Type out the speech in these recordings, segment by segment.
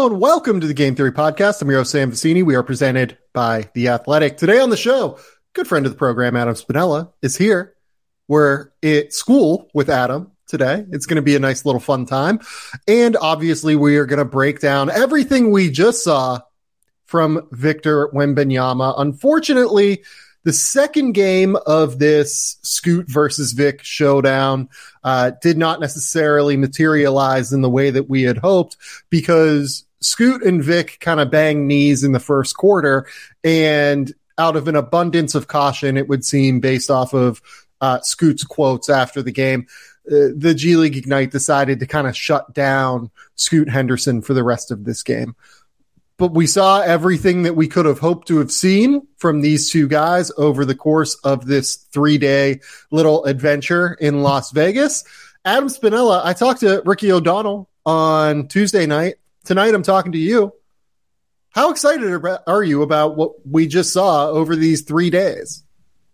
And welcome to the Game Theory Podcast. I'm your host, Sam Vecenie. We are presented by The Athletic. Today on the show, good friend of the program, Adam Spinella, is here. We're at school with Adam today. It's going to be a nice little fun time. And obviously, we are going to break down everything we just saw from Victor Wembanyama. Unfortunately, the second game of this Scoot versus Vic showdown uh, did not necessarily materialize in the way that we had hoped because Scoot and Vic kind of banged knees in the first quarter. And out of an abundance of caution, it would seem, based off of uh, Scoot's quotes after the game, uh, the G League Ignite decided to kind of shut down Scoot Henderson for the rest of this game but we saw everything that we could have hoped to have seen from these two guys over the course of this three day little adventure in Las Vegas. Adam Spinella, I talked to Ricky O'Donnell on Tuesday night. Tonight, I'm talking to you. How excited are you about what we just saw over these three days?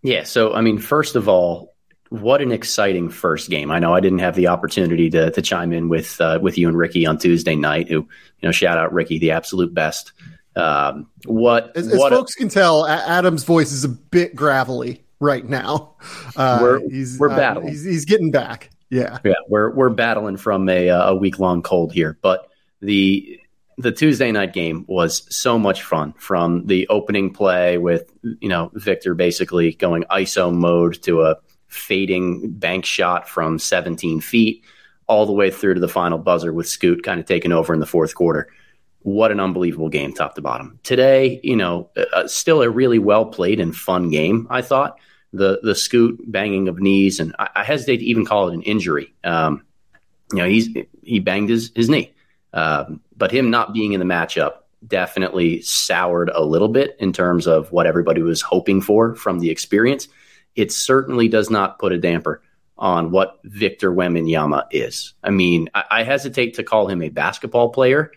Yeah. So, I mean, first of all, what an exciting first game! I know I didn't have the opportunity to to chime in with uh, with you and Ricky on Tuesday night. Who you know, shout out Ricky, the absolute best. Um, what as, what folks a, can tell, Adam's voice is a bit gravelly right now. Uh, we're he's, we're uh, battling. He's, he's, getting back. Yeah, yeah, we're we're battling from a a week long cold here, but the the Tuesday night game was so much fun from the opening play with you know Victor basically going ISO mode to a fading bank shot from 17 feet all the way through to the final buzzer with Scoot kind of taking over in the fourth quarter. What an unbelievable game, top to bottom. Today, you know, uh, uh, still a really well played and fun game. I thought the the Scoot banging of knees, and I, I hesitate to even call it an injury. Um, you know, he's he banged his his knee, um, but him not being in the matchup definitely soured a little bit in terms of what everybody was hoping for from the experience it certainly does not put a damper on what Victor Wembanyama is. I mean, I, I hesitate to call him a basketball player.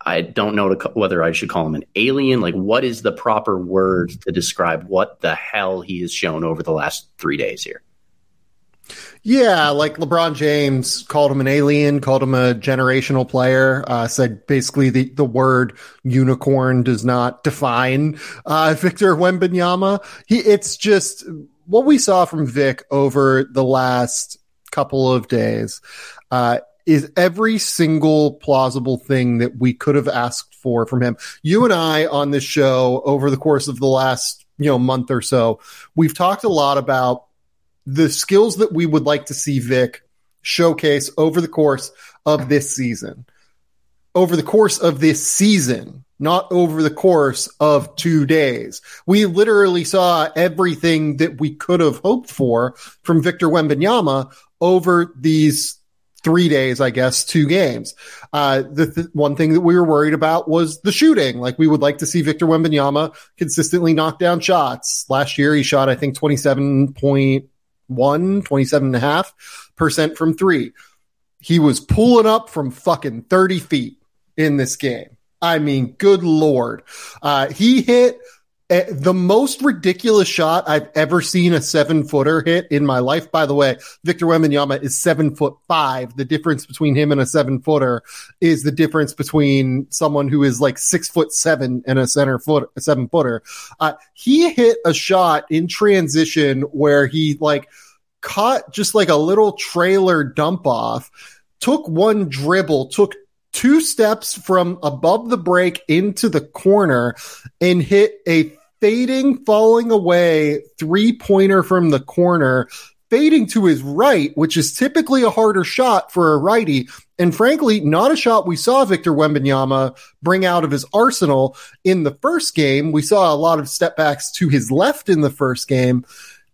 I don't know to, whether I should call him an alien. Like, what is the proper word to describe what the hell he has shown over the last three days here? Yeah, like LeBron James called him an alien, called him a generational player, uh, said basically the, the word unicorn does not define uh, Victor Wembanyama. He, it's just what we saw from Vic over the last couple of days uh, is every single plausible thing that we could have asked for from him. You and I on this show over the course of the last you know month or so, we've talked a lot about the skills that we would like to see Vic showcase over the course of this season. Over the course of this season, not over the course of two days. We literally saw everything that we could have hoped for from Victor Wembanyama over these three days, I guess, two games. Uh, the th- one thing that we were worried about was the shooting. Like we would like to see Victor Wembanyama consistently knock down shots. Last year, he shot, I think, 27.1, 27.5% from three. He was pulling up from fucking 30 feet in this game. I mean, good lord. Uh, he hit the most ridiculous shot I've ever seen a seven footer hit in my life. By the way, Victor Wembanyama is seven foot five. The difference between him and a seven footer is the difference between someone who is like six foot seven and a center foot, a seven footer. Uh, he hit a shot in transition where he like caught just like a little trailer dump off, took one dribble, took two steps from above the break into the corner and hit a fading, falling away three pointer from the corner, fading to his right, which is typically a harder shot for a righty. And frankly, not a shot we saw Victor Wembanyama bring out of his arsenal in the first game. We saw a lot of step backs to his left in the first game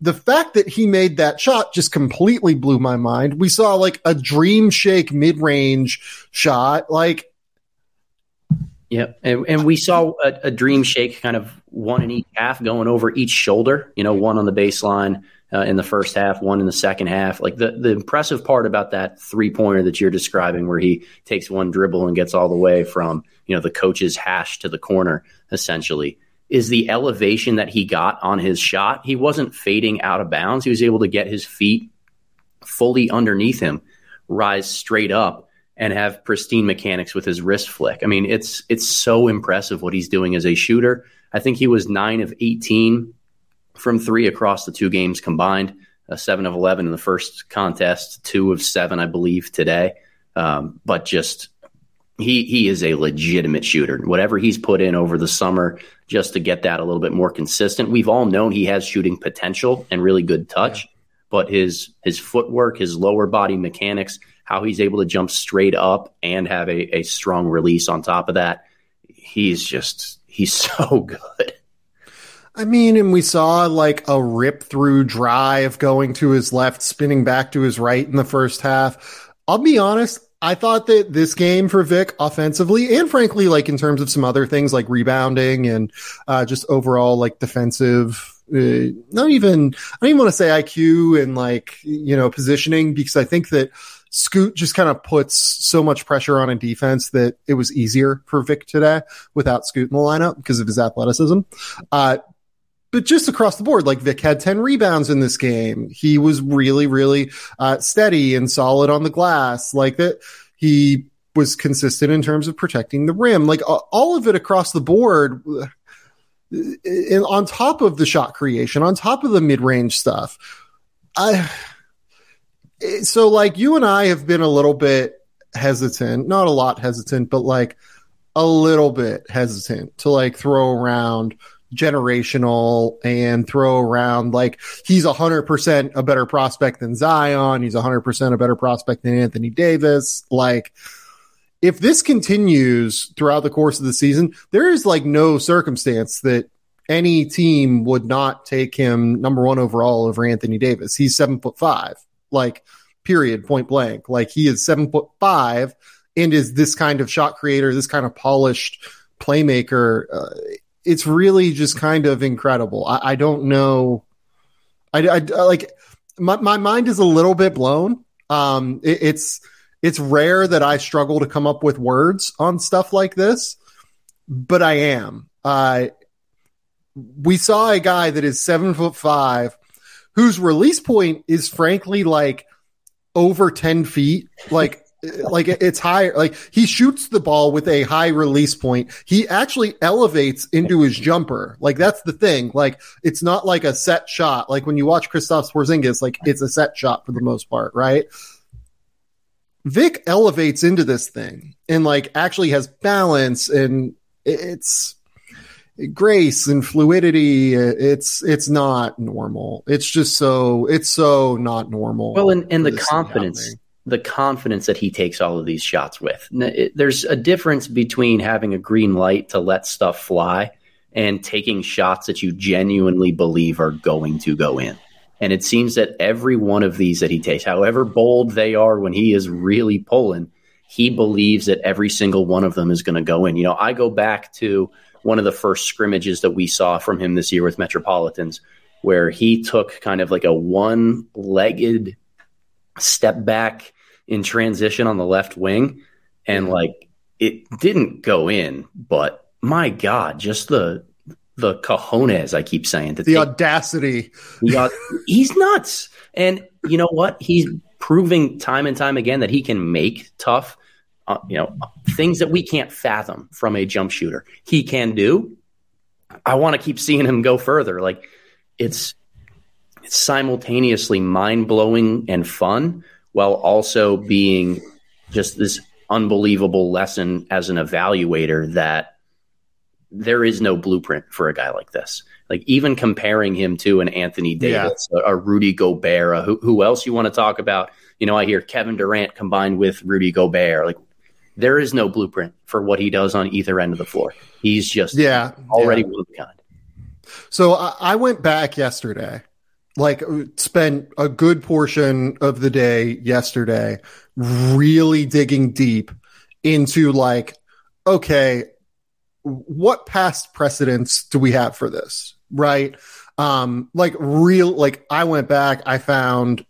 the fact that he made that shot just completely blew my mind. We saw like a dream shake mid range shot, like. Yeah, and, and we saw a, a, dream shake, kind of one in each half, going over each shoulder. You know, one on the baseline uh, in the first half, one in the second half. Like the the impressive part about that three pointer that you're describing, where he takes one dribble and gets all the way from you know the coach's hash to the corner, essentially is the elevation that he got on his shot. He wasn't fading out of bounds. He was able to get his feet fully underneath him, rise straight up, and have pristine mechanics with his wrist flick. I mean, it's it's so impressive what he's doing as a shooter. I think he was nine of eighteen from three across the two games combined. Uh, seven of eleven in the first contest, two of seven, I believe, today. Um, but just he he is a legitimate shooter. Whatever he's put in over the summer just to get that a little bit more consistent. We've all known he has shooting potential and really good touch, yeah. but his his footwork, his lower body mechanics, how he's able to jump straight up and have a, a strong release on top of that, he's just he's so good. I mean, and we saw like a rip through drive going to his left, spinning back to his right in the first half. I'll be honest, I thought that this game for Vic offensively and frankly, like in terms of some other things like rebounding and uh, just overall like defensive, uh, not even, I don't even want to say IQ and like, you know, positioning because I think that Scoot just kind of puts so much pressure on a defense that it was easier for Vic today without Scoot in the lineup because of his athleticism. Uh, but just across the board, like Vic had 10 rebounds in this game. He was really, really uh, steady and solid on the glass. Like that, he was consistent in terms of protecting the rim. Like all of it across the board. And on top of the shot creation, on top of the mid range stuff, I, so like you and I have been a little bit hesitant, not a lot hesitant, but like a little bit hesitant to like throw around generational and throw around like he's 100% a better prospect than Zion. He's 100% a better prospect than Anthony Davis. Like, if this continues throughout the course of the season, there is like no circumstance that any team would not take him number one overall over Anthony Davis. He's seven foot five, like, period, point blank. Like, he is seven foot five and is this kind of shot creator, this kind of polished playmaker. Uh, it's really just kind of incredible. I, I don't know. I, I, like my, my mind is a little bit blown. Um, it, it's, it's rare that I struggle to come up with words on stuff like this, but I am. Uh, we saw a guy that is seven foot five whose release point is frankly like over 10 feet. Like like it's higher. Like he shoots the ball with a high release point. He actually elevates into his jumper. Like that's the thing. Like it's not like a set shot. Like when you watch Kristaps Porzingis, like it's a set shot for the most part, right? Vic elevates into this thing and like actually has balance and it's grace and fluidity it's it's not normal it's just so it's so not normal well and, and the confidence the confidence that he takes all of these shots with. There's a difference between having a green light to let stuff fly and taking shots that you genuinely believe are going to go in. And it seems that every one of these that he takes, however bold they are when he is really pulling, he believes that every single one of them is going to go in. You know, I go back to one of the first scrimmages that we saw from him this year with Metropolitans, where he took kind of like a one legged step back in transition on the left wing, and like it didn't go in, but my God, just the the cojones I keep saying that the audacity. The, he's nuts, and you know what? He's proving time and time again that he can make tough, uh, you know, things that we can't fathom from a jump shooter. He can do. I want to keep seeing him go further. Like it's it's simultaneously mind blowing and fun, while also being just this unbelievable lesson as an evaluator that there is no blueprint for a guy like this. Like even comparing him to an Anthony Davis, yeah. a, a, Rudy Gobert, a, who, who else you want to talk about? You know, I hear Kevin Durant combined with Rudy Gobert. Like there is no blueprint for what he does on either end of the floor. He's just yeah already yeah. one of a kind. So I, I went back yesterday like spent a good portion of the day yesterday really digging deep into like okay what past precedents do we have for this right um like real like i went back i found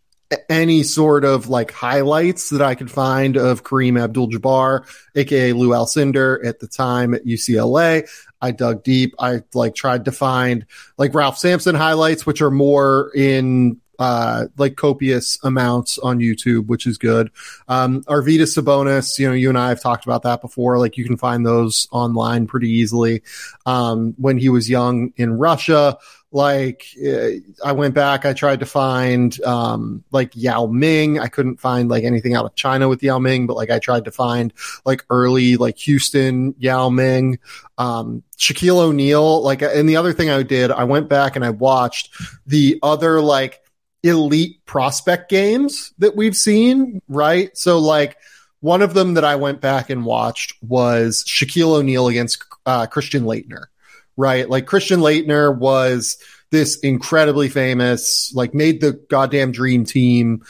any sort of like highlights that I could find of Kareem Abdul Jabbar, aka Lou Alcindor at the time at UCLA. I dug deep. I like tried to find like Ralph Sampson highlights, which are more in uh, like copious amounts on YouTube, which is good. Um, Arvydas Sabonis, you know, you and I have talked about that before. Like you can find those online pretty easily. Um, when he was young in Russia, like uh, I went back, I tried to find um, like Yao Ming. I couldn't find like anything out of China with Yao Ming, but like I tried to find like early like Houston Yao Ming, um, Shaquille O'Neal. Like, and the other thing I did, I went back and I watched the other like elite prospect games that we've seen. Right, so like. One of them that I went back and watched was Shaquille O'Neal against uh, Christian Laettner right? Like Christian Laettner was this incredibly famous, like made the goddamn dream team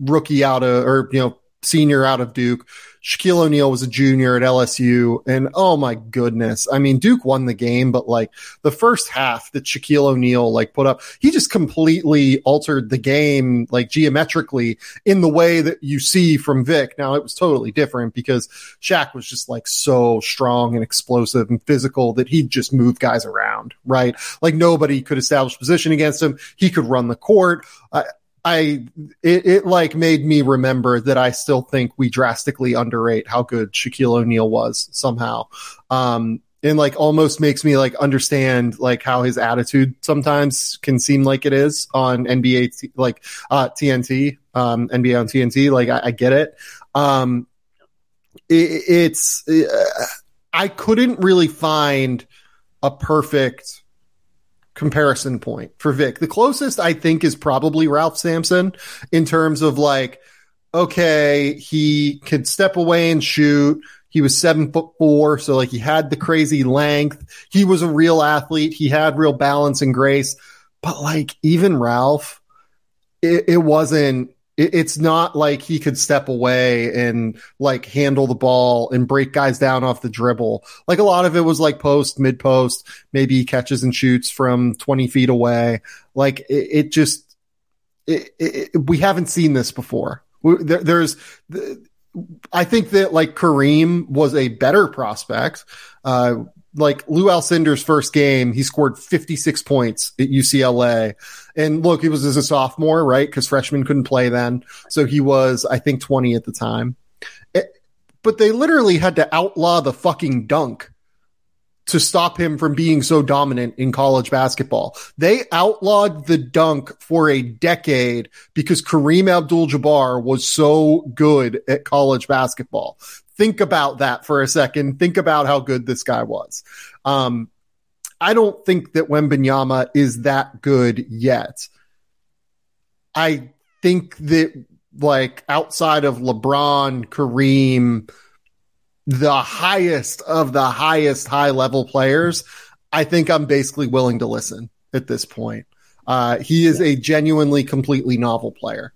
rookie out of, or, you know, senior out of Duke. Shaquille O'Neal was a junior at LSU. And oh my goodness. I mean, Duke won the game, but like the first half that Shaquille O'Neal like put up, he just completely altered the game like geometrically in the way that you see from Vic. Now it was totally different because Shaq was just like so strong and explosive and physical that he'd just move guys around, right? Like nobody could establish position against him. He could run the court. I it, it, like made me remember that I still think we drastically underrate how good Shaquille O'Neal was somehow. Um, and like almost makes me like understand like how his attitude sometimes can seem like it is on NBA t- like uh TNT um NBA on TNT like I, I get it um it, it's uh, I couldn't really find a perfect comparison point for Vic. The closest I think is probably Ralph Sampson in terms of like, okay, he could step away and shoot. He was seven foot four, so like he had the crazy length. He was a real athlete. He had real balance and grace. But like even Ralph, it, it wasn't it's not like he could step away and like handle the ball and break guys down off the dribble. Like a lot of it was like post, mid post, maybe he catches and shoots from 20 feet away. Like it, it just, it, it, we haven't seen this before. There, there's, I think that like Kareem was a better prospect. Uh, like Lou Alcindor's first game, he scored 56 points at UCLA. And look, he was as a sophomore, right? Because freshmen couldn't play then. So he was, I think, 20 at the time. It, but they literally had to outlaw the fucking dunk to stop him from being so dominant in college basketball. They outlawed the dunk for a decade because Kareem Abdul Jabbar was so good at college basketball. Think about that for a second. Think about how good this guy was. Um, I don't think that Wembanyama is that good yet. I think that like outside of LeBron, Kareem, the highest of the highest high level players, I think I'm basically willing to listen at this point. Uh, he is a genuinely completely novel player.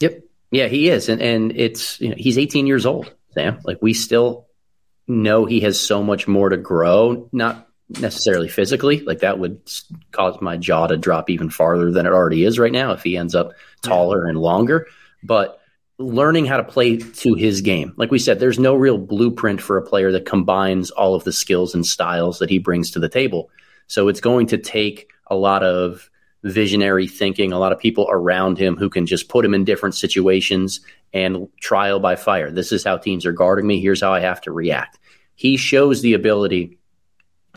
Yep. Yeah, he is. And, and it's, you know, he's 18 years old. Sam. Like we still know he has so much more to grow, not necessarily physically. Like that would cause my jaw to drop even farther than it already is right now if he ends up taller and longer. But learning how to play to his game. Like we said, there's no real blueprint for a player that combines all of the skills and styles that he brings to the table. So it's going to take a lot of visionary thinking, a lot of people around him who can just put him in different situations and trial by fire. This is how teams are guarding me. Here's how I have to react. He shows the ability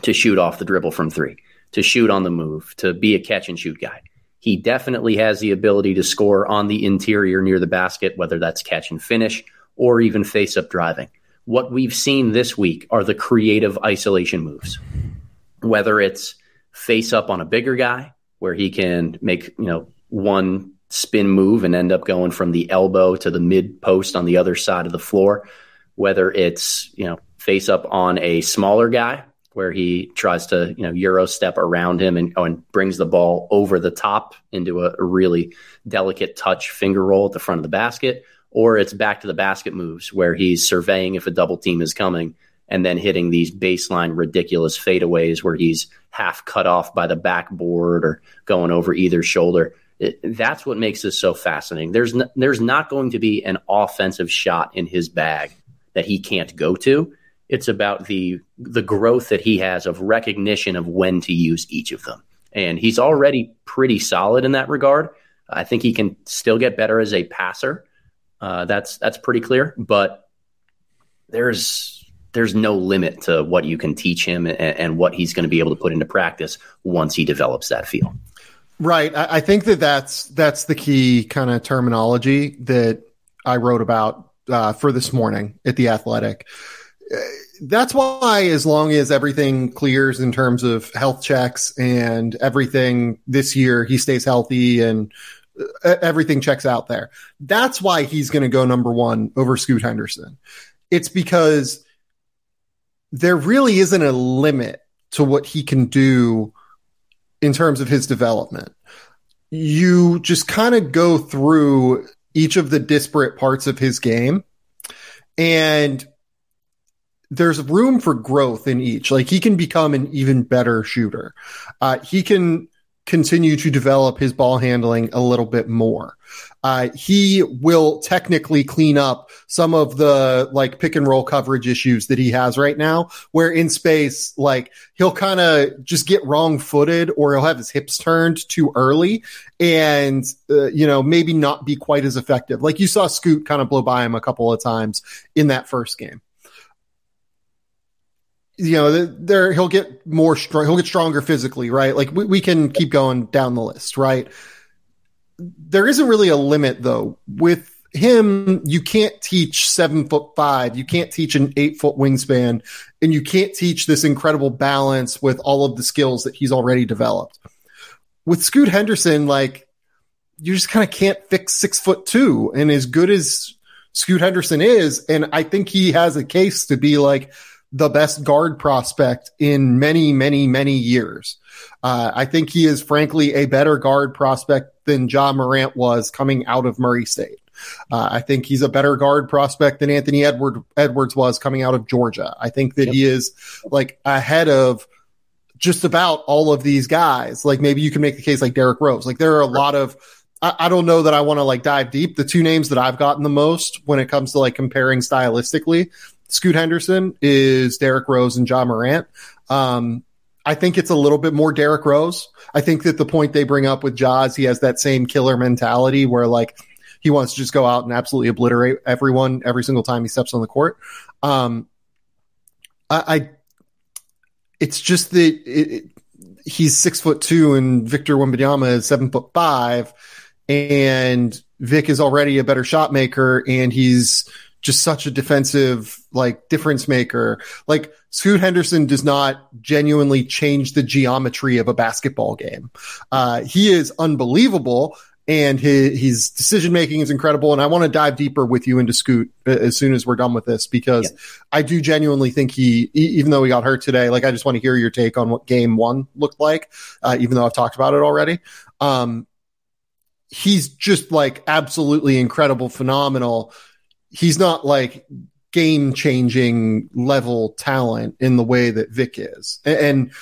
to shoot off the dribble from three, to shoot on the move, to be a catch and shoot guy. He definitely has the ability to score on the interior near the basket, whether that's catch and finish or even face up driving. What we've seen this week are the creative isolation moves, whether it's face up on a bigger guy where he can make, you know, one spin move and end up going from the elbow to the mid post on the other side of the floor, whether it's, you know, face up on a smaller guy where he tries to, you know, euro step around him and, oh, and brings the ball over the top into a, really delicate touch finger roll at the front of the basket, or it's back to the basket moves where he's surveying if a double team is coming and then hitting these baseline ridiculous fadeaways where he's half cut off by the backboard or going over either shoulder. It, that's what makes this so fascinating. There's there's not going to be an offensive shot in his bag that he can't go to. It's about the the growth that he has of recognition of when to use each of them. And he's already pretty solid in that regard, I think he can still get better as a passer. Uh, that's that's pretty clear, but there's there's no limit to what you can teach him and, and what he's going to be able to put into practice once he develops that feel. Right. I, I think that that's that's the key kind of terminology that I wrote about uh, for this morning at the Athletic. That's why, as long as everything clears in terms of health checks and everything this year, he stays healthy and uh, everything checks out there. That's why he's going to go number one over Scoot Henderson. It's because there really isn't a limit to what he can do in terms of his development. You just kind of go through each of the disparate parts of his game and there's room for growth in each. Like he can become an even better shooter. Uh, he can continue to develop his ball handling a little bit more. Uh, he will technically clean up some of the like pick and roll coverage issues that he has right now, where in space, like he'll kind of just get wrong footed or he'll have his hips turned too early and, uh, you know, maybe not be quite as effective. Like you saw Scoot kind of blow by him a couple of times in that first game you know, there he'll get more strong. He'll get stronger physically, right? Like we, we can keep going down the list, right? There isn't really a limit though. With him, you can't teach seven foot five. You can't teach an eight foot wingspan and you can't teach this incredible balance with all of the skills that he's already developed. With Scoot Henderson, like you just kind of can't fix six foot two. And as good as Scoot Henderson is, and I think he has a case to be like, the best guard prospect in many, many, many years. Uh, I think he is frankly a better guard prospect than Ja Morant was coming out of Murray State. Uh, I think he's a better guard prospect than Anthony Edward Edwards was coming out of Georgia. I think that yep. he is like ahead of just about all of these guys. Like maybe you can make the case like Derrick Rose. Like there are a lot of I, I don't know that I want to like dive deep. The two names that I've gotten the most when it comes to like comparing stylistically Scoot Henderson is Derrick Rose and Ja Morant. Um, I think it's a little bit more Derrick Rose. I think that the point they bring up with Ja's, he has that same killer mentality where like he wants to just go out and absolutely obliterate everyone every single time he steps on the court. Um, I, I it's just that it, it, he's six foot two and Victor Wembanyama is seven foot five, and Vic is already a better shot maker, and he's just such a defensive like difference maker. Like Scoot Henderson does not genuinely change the geometry of a basketball game. Uh, he is unbelievable and his, his decision making is incredible. And I want to dive deeper with you into Scoot uh, as soon as we're done with this because yeah. I do genuinely think he, even though he got hurt today, like I just want to hear your take on what game one looked like, uh, even though I've talked about it already. Um, he's just like absolutely incredible, phenomenal he's not like game changing level talent in the way that Vic is. And,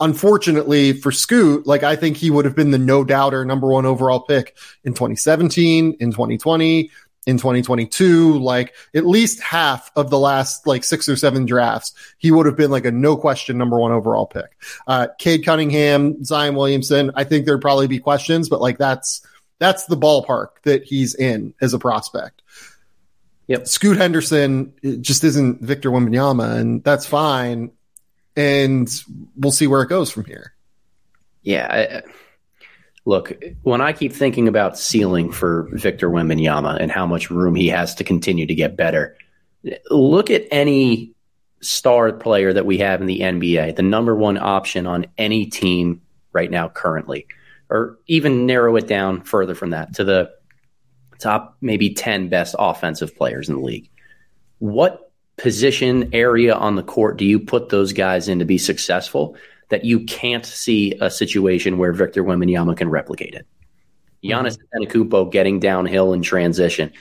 unfortunately for Scoot, like I think he would have been the no doubter number one overall pick in 2017, in 2020, in 2022, like at least half of the last like six or seven drafts, he would have been like a no question number one overall pick. Uh, Cade Cunningham, Zion Williamson, I think there'd probably be questions, but like that's, that's the ballpark that he's in as a prospect. Yep. Scoot Henderson just isn't Victor Wembanyama, and that's fine. And we'll see where it goes from here. Yeah. I, look, when I keep thinking about ceiling for Victor Wembanyama and how much room he has to continue to get better, look at any star player that we have in the NBA, the number one option on any team right now currently, or even narrow it down further from that to the top maybe 10 best offensive players in the league. What position area on the court do you put those guys in to be successful that you can't see a situation where Victor Wembanyama can replicate it? Giannis mm-hmm. Antetokounmpo getting downhill in transition.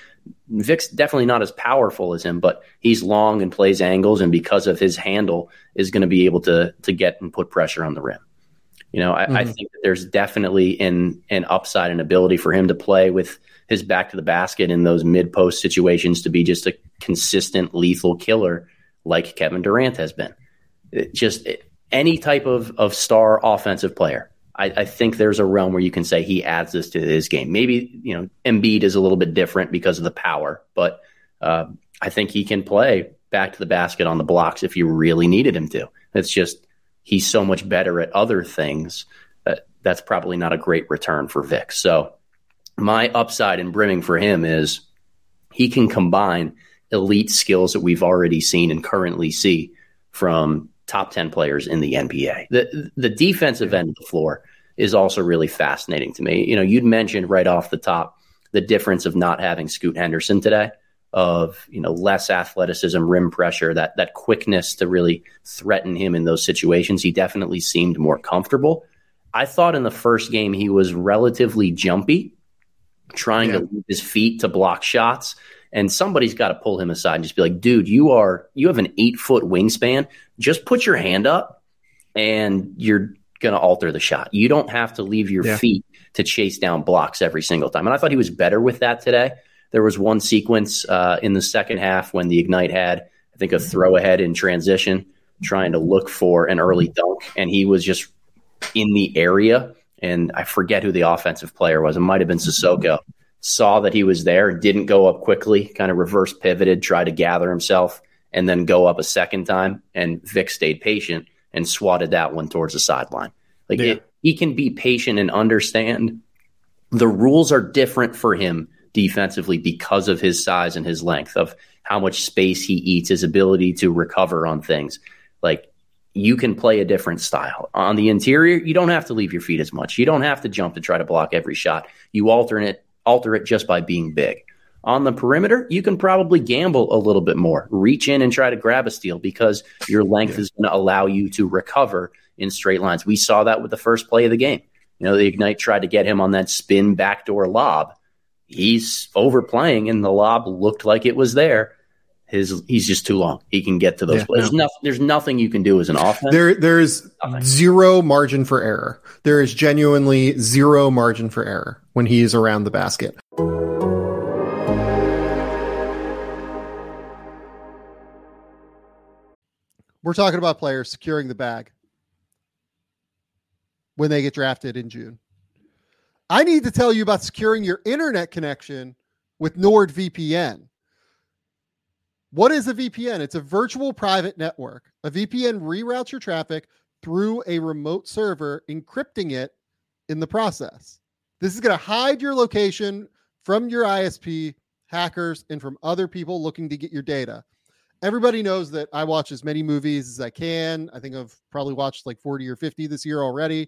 Vic's definitely not as powerful as him, but he's long and plays angles, and because of his handle, is going to be able to to get and put pressure on the rim. You know, I, mm-hmm. I think that there's definitely an an upside and ability for him to play with his back to the basket in those mid post situations to be just a consistent lethal killer like Kevin Durant has been. It just it, any type of, of star offensive player. I, I, think there's a realm where you can say he adds this to his game. Maybe you know Embiid is a little bit different because of the power, but uh, I think he can play back to the basket on the blocks if you really needed him to. It's just he's so much better at other things that that's probably not a great return for Vic. So my upside in brimming for him is he can combine elite skills that we've already seen and currently see from top 10 players in the NBA. The the defensive end of the floor is also really fascinating to me. You know, you'd mentioned right off the top the difference of not having Scoot Henderson today of, you know, less athleticism, rim pressure, that that quickness to really threaten him in those situations. He definitely seemed more comfortable. I thought in the first game he was relatively jumpy, trying yeah. to move his feet to block shots and somebody's got to pull him aside and just be like, dude, you are you have an eight foot wingspan. Just put your hand up, and you're going to alter the shot. You don't have to leave your yeah. feet to chase down blocks every single time. And I thought he was better with that today. There was one sequence uh, in the second half when the Ignite had, I think, a throw ahead in transition, trying to look for an early dunk, and he was just in the area. And I forget who the offensive player was. It might have been Cissoko saw that he was there, didn't go up quickly, kind of reverse pivoted, tried to gather himself, and then go up a second time. And Vic stayed patient and swatted that one towards the sideline. Like yeah. it, he can be patient and understand the rules are different for him defensively because of his size and his length, of how much space he eats, his ability to recover on things. Like you can play a different style. On the interior, you don't have to leave your feet as much. You don't have to jump to try to block every shot. You alternate alter it just by being big. On the perimeter, you can probably gamble a little bit more, reach in and try to grab a steal because your length yeah. is going to allow you to recover in straight lines. We saw that with the first play of the game. You know, the Ignite tried to get him on that spin backdoor lob. He's overplaying, and the lob looked like it was there. His he's just too long. He can get to those. Yeah, There's no. nothing. There's nothing you can do as an offense. There there is zero margin for error. There is genuinely zero margin for error when he's around the basket. We're talking about players securing the bag when they get drafted in June. I need to tell you about securing your internet connection with NordVPN. What is a VPN? It's a virtual private network. A VPN reroutes your traffic through a remote server, encrypting it in the process. This is going to hide your location from your ISP, hackers, and from other people looking to get your data. Everybody knows that I watch as many movies as I can. I think I've probably watched like 40 or 50 this year already.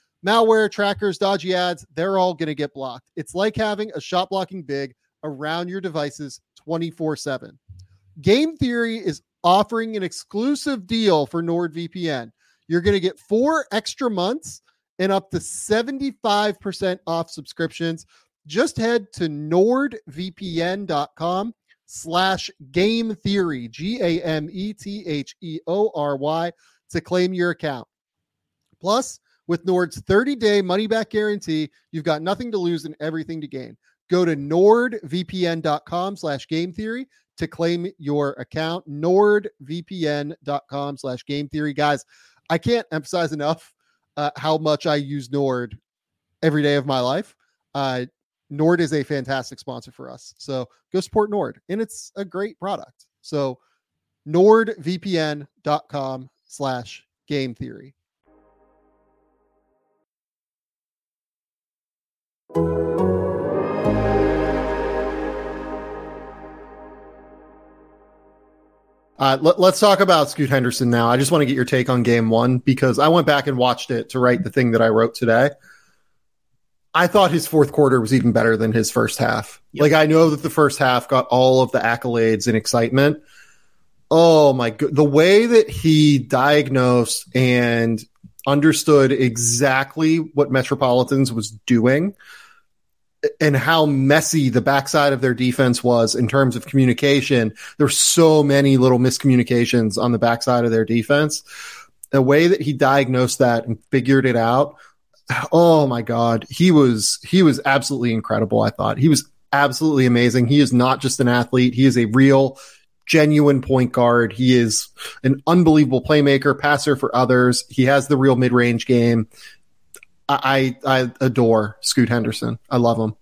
malware trackers, dodgy ads, they're all going to get blocked. It's like having a shot blocking big around your devices 24 7. Game Theory is offering an exclusive deal for NordVPN. You're going to get four extra months and up to 75% off subscriptions. Just head to nordvpn.com slash game theory, G A M E T H E O R Y, to claim your account. Plus, with Nord's 30 day money back guarantee, you've got nothing to lose and everything to gain. Go to nordvpn.com slash game theory to claim your account. Nordvpn.com slash game theory. Guys, I can't emphasize enough uh, how much I use Nord every day of my life. Uh, Nord is a fantastic sponsor for us. So go support Nord, and it's a great product. So nordvpn.com slash game theory. Uh, let, us talk about Scoot Henderson now. I just want to get your take on game one because I went back and watched it to write the thing that I wrote today. I thought his fourth quarter was even better than his first half. Yep. Like I know that the first half got all of the accolades and excitement. Oh my god, the way that he diagnosed and understood exactly what Metropolitans was doing and how messy the backside of their defense was in terms of communication. There were so many little miscommunications on the backside of their defense. The way that he diagnosed that and figured it out. Oh my God. He was, he was absolutely incredible. I thought he was absolutely amazing. He is not just an athlete. He is a real genuine point guard. He is an unbelievable playmaker, passer for others. He has the real mid range game. I, I adore Scoot Henderson. I love him.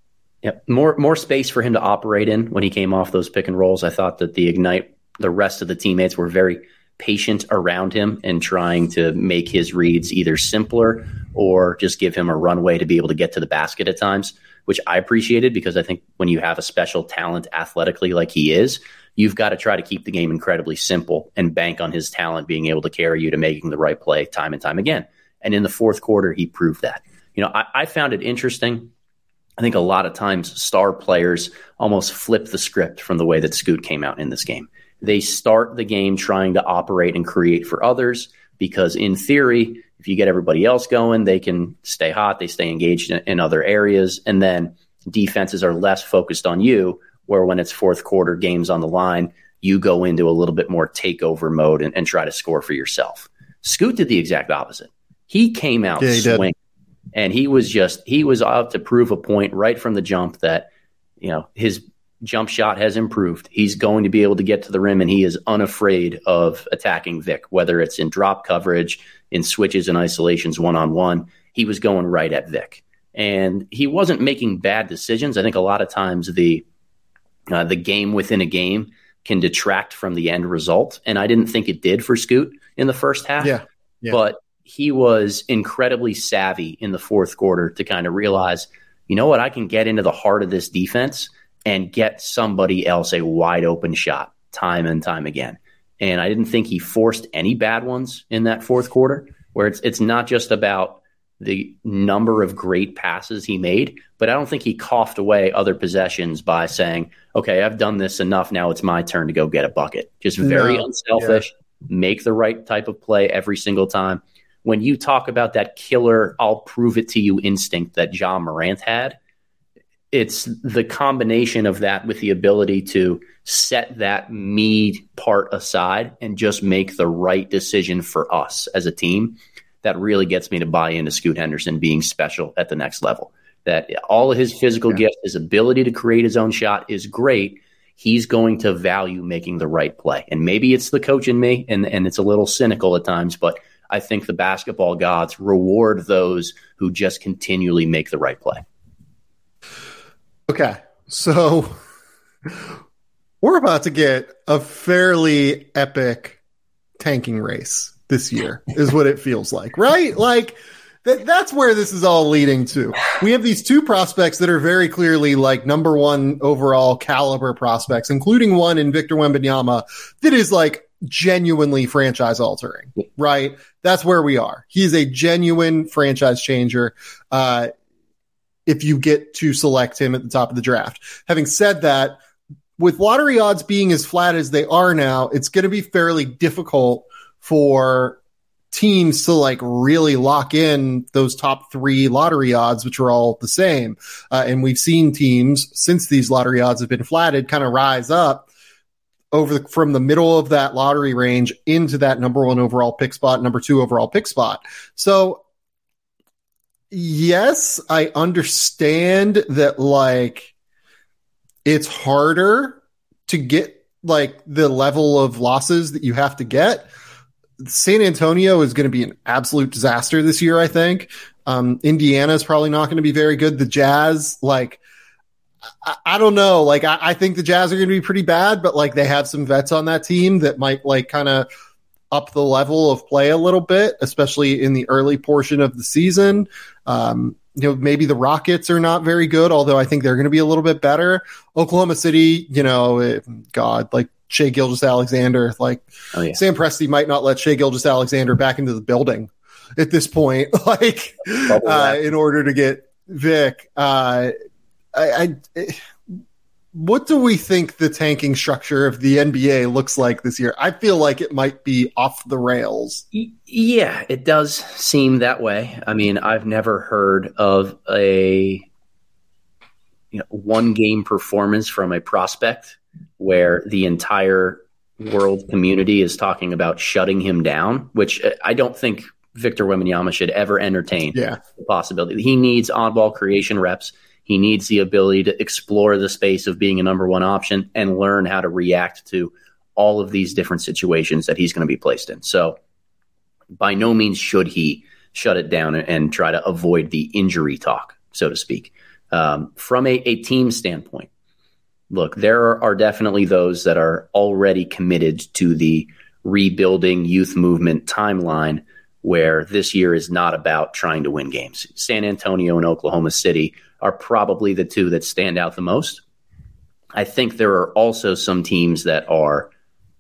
Yep. More more space for him to operate in when he came off those pick and rolls. I thought that the ignite the rest of the teammates were very patient around him and trying to make his reads either simpler or just give him a runway to be able to get to the basket at times, which I appreciated because I think when you have a special talent athletically like he is, you've got to try to keep the game incredibly simple and bank on his talent being able to carry you to making the right play time and time again. And in the fourth quarter, he proved that. You know, I, I found it interesting. I think a lot of times star players almost flip the script from the way that Scoot came out in this game. They start the game trying to operate and create for others because, in theory, if you get everybody else going, they can stay hot, they stay engaged in, in other areas, and then defenses are less focused on you. Where when it's fourth quarter games on the line, you go into a little bit more takeover mode and, and try to score for yourself. Scoot did the exact opposite. He came out yeah, swinging, did. and he was just he was out to prove a point right from the jump that you know his jump shot has improved. He's going to be able to get to the rim, and he is unafraid of attacking Vic, whether it's in drop coverage, in switches and isolations, one on one. He was going right at Vic, and he wasn't making bad decisions. I think a lot of times the uh, the game within a game can detract from the end result, and I didn't think it did for Scoot in the first half. Yeah, yeah. but he was incredibly savvy in the fourth quarter to kind of realize, you know what, I can get into the heart of this defense and get somebody else a wide open shot time and time again. And I didn't think he forced any bad ones in that fourth quarter, where it's it's not just about the number of great passes he made, but I don't think he coughed away other possessions by saying, "Okay, I've done this enough. Now it's my turn to go get a bucket." Just very no, unselfish. Yeah. Make the right type of play every single time when you talk about that killer, I'll prove it to you instinct that Ja Morant had, it's the combination of that with the ability to set that me part aside and just make the right decision for us as a team that really gets me to buy into Scoot Henderson being special at the next level. That all of his physical yeah. gifts, his ability to create his own shot is great. He's going to value making the right play. And maybe it's the coach in me and, and it's a little cynical at times, but I think the basketball gods reward those who just continually make the right play. Okay. So we're about to get a fairly epic tanking race this year, is what it feels like, right? Like, that, that's where this is all leading to. We have these two prospects that are very clearly like number one overall caliber prospects, including one in Victor Wembanyama that is like genuinely franchise altering, right? That's where we are. He's a genuine franchise changer. Uh, if you get to select him at the top of the draft. Having said that, with lottery odds being as flat as they are now, it's going to be fairly difficult for teams to like really lock in those top three lottery odds, which are all the same. Uh, and we've seen teams since these lottery odds have been flatted kind of rise up over the, from the middle of that lottery range into that number one overall pick spot, number two overall pick spot. So yes, I understand that like it's harder to get like the level of losses that you have to get. San Antonio is going to be an absolute disaster this year, I think. Um, Indiana is probably not going to be very good. The Jazz, like, I, I don't know. Like, I, I think the Jazz are going to be pretty bad, but like they have some vets on that team that might like kind of up the level of play a little bit, especially in the early portion of the season. Um, you know, maybe the Rockets are not very good, although I think they're going to be a little bit better. Oklahoma City, you know, it, God, like Shai Gilgeous-Alexander, like oh, yeah. Sam Presti might not let Shai Gilgeous-Alexander back into the building at this point, like uh, in order to get Vic. Uh, I, I, eh, what do we think the tanking structure of the NBA looks like this year? I feel like it might be off the rails. Yeah, it does seem that way. I mean, I've never heard of a you know, one game performance from a prospect where the entire world community is talking about shutting him down, which eh, I don't think Victor Wembanyama should ever entertain yeah. the possibility. He needs oddball creation reps. He needs the ability to explore the space of being a number one option and learn how to react to all of these different situations that he's going to be placed in. So, by no means should he shut it down and, try to avoid the injury talk, so to speak. Um, from a, a team standpoint, look, there are definitely those that are already committed to the rebuilding youth movement timeline where this year is not about trying to win games. San Antonio and Oklahoma City are probably the two that stand out the most. I think there are also some teams that are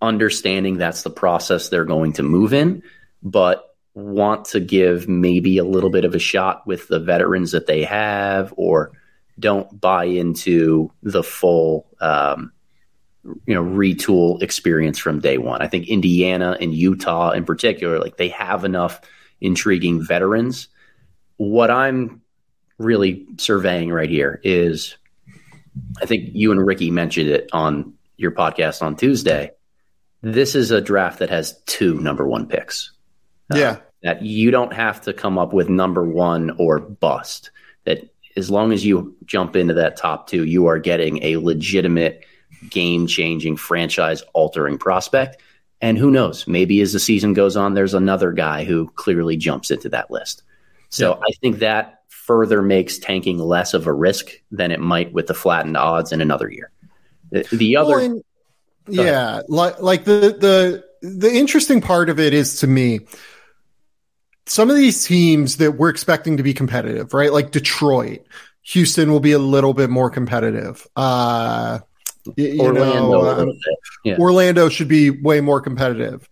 understanding that's the process they're going to move in, but want to give maybe a little bit of a shot with the veterans that they have or don't buy into the full um, you know retool experience from day one. I think Indiana and Utah in particular, like they have enough intriguing veterans. What I'm really surveying right here is, I think you and Ricky mentioned it on your podcast on Tuesday. This is a draft that has two number one picks. Uh, yeah. That you don't have to come up with number one or bust. That as long as you jump into that top two, you are getting a legitimate game changing, franchise altering prospect. And who knows, maybe as the season goes on, there's another guy who clearly jumps into that list. So yeah. I think that further makes tanking less of a risk than it might with the flattened odds in another year. The, the other, well, and, yeah, like like the the the interesting part of it is to me, some of these teams that we're expecting to be competitive, right? Like Detroit, Houston will be a little bit more competitive. Uh, you Orlando, know, uh, yeah. Orlando should be way more competitive.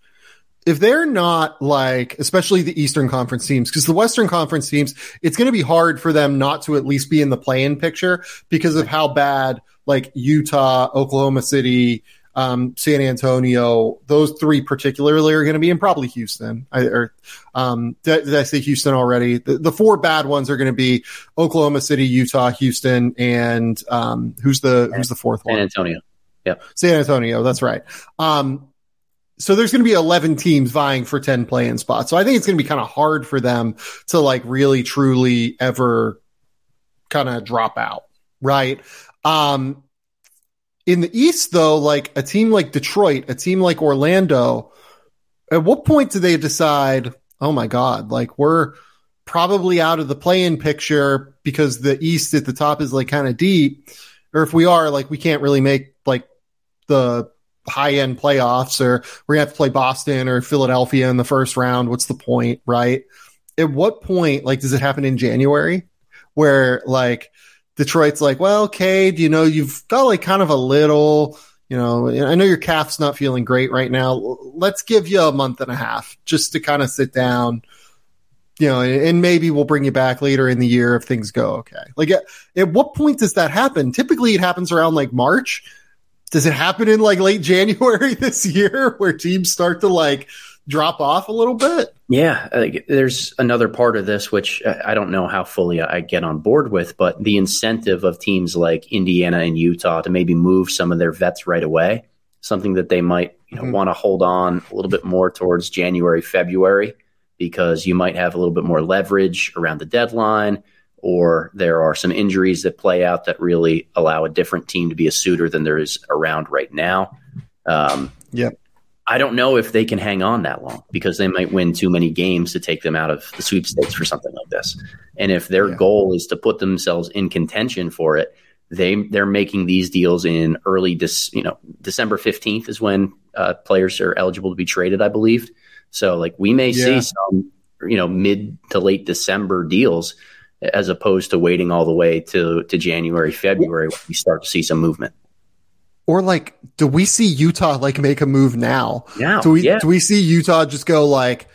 If they're not like, especially the Eastern Conference teams, because the Western Conference teams, it's going to be hard for them not to at least be in the play-in picture because of how bad like Utah, Oklahoma City, um, San Antonio, those three particularly are going to be, and probably Houston. I, or um, did, did, I say Houston already? The, the four bad ones are going to be Oklahoma City, Utah, Houston, and um, who's the who's the fourth one? San Antonio. Yeah, San Antonio. That's right. Um, so there's going to be 11 teams vying for 10 play-in spots. So I think it's going to be kind of hard for them to like really truly ever kind of drop out, right? Um, in the East, though, like a team like Detroit, a team like Orlando, at what point do they decide, oh my God, like we're probably out of the play in picture because the East at the top is like kind of deep? Or if we are, like we can't really make like the high end playoffs or we're going to have to play Boston or Philadelphia in the first round. What's the point, right? At what point, like, does it happen in January where like, Detroit's like, well, Cade, you know, you've got like kind of a little, you know, I know your calf's not feeling great right now. Let's give you a month and a half just to kind of sit down, you know, and maybe we'll bring you back later in the year if things go okay. Like, at, at what point does that happen? Typically, it happens around like March. Does it happen in like late January this year where teams start to like drop off a little bit? Yeah, uh, there's another part of this which I don't know how fully I get on board with, but the incentive of teams like Indiana and Utah to maybe move some of their vets right away, something that they might you know, mm-hmm. want to hold on a little bit more towards January, February, because you might have a little bit more leverage around the deadline, or there are some injuries that play out that really allow a different team to be a suitor than there is around right now. Um, yeah. I don't know if they can hang on that long because they might win too many games to take them out of the sweepstakes for something like this. And if their yeah. goal is to put themselves in contention for it, they they're making these deals in early dis, you know December 15th is when uh, players are eligible to be traded, I believe. So like we may yeah. see some you know mid to late December deals as opposed to waiting all the way to to January, February when we start to see some movement. Or like, do we see Utah like make a move now? Now, do we yeah. do we see Utah just go like,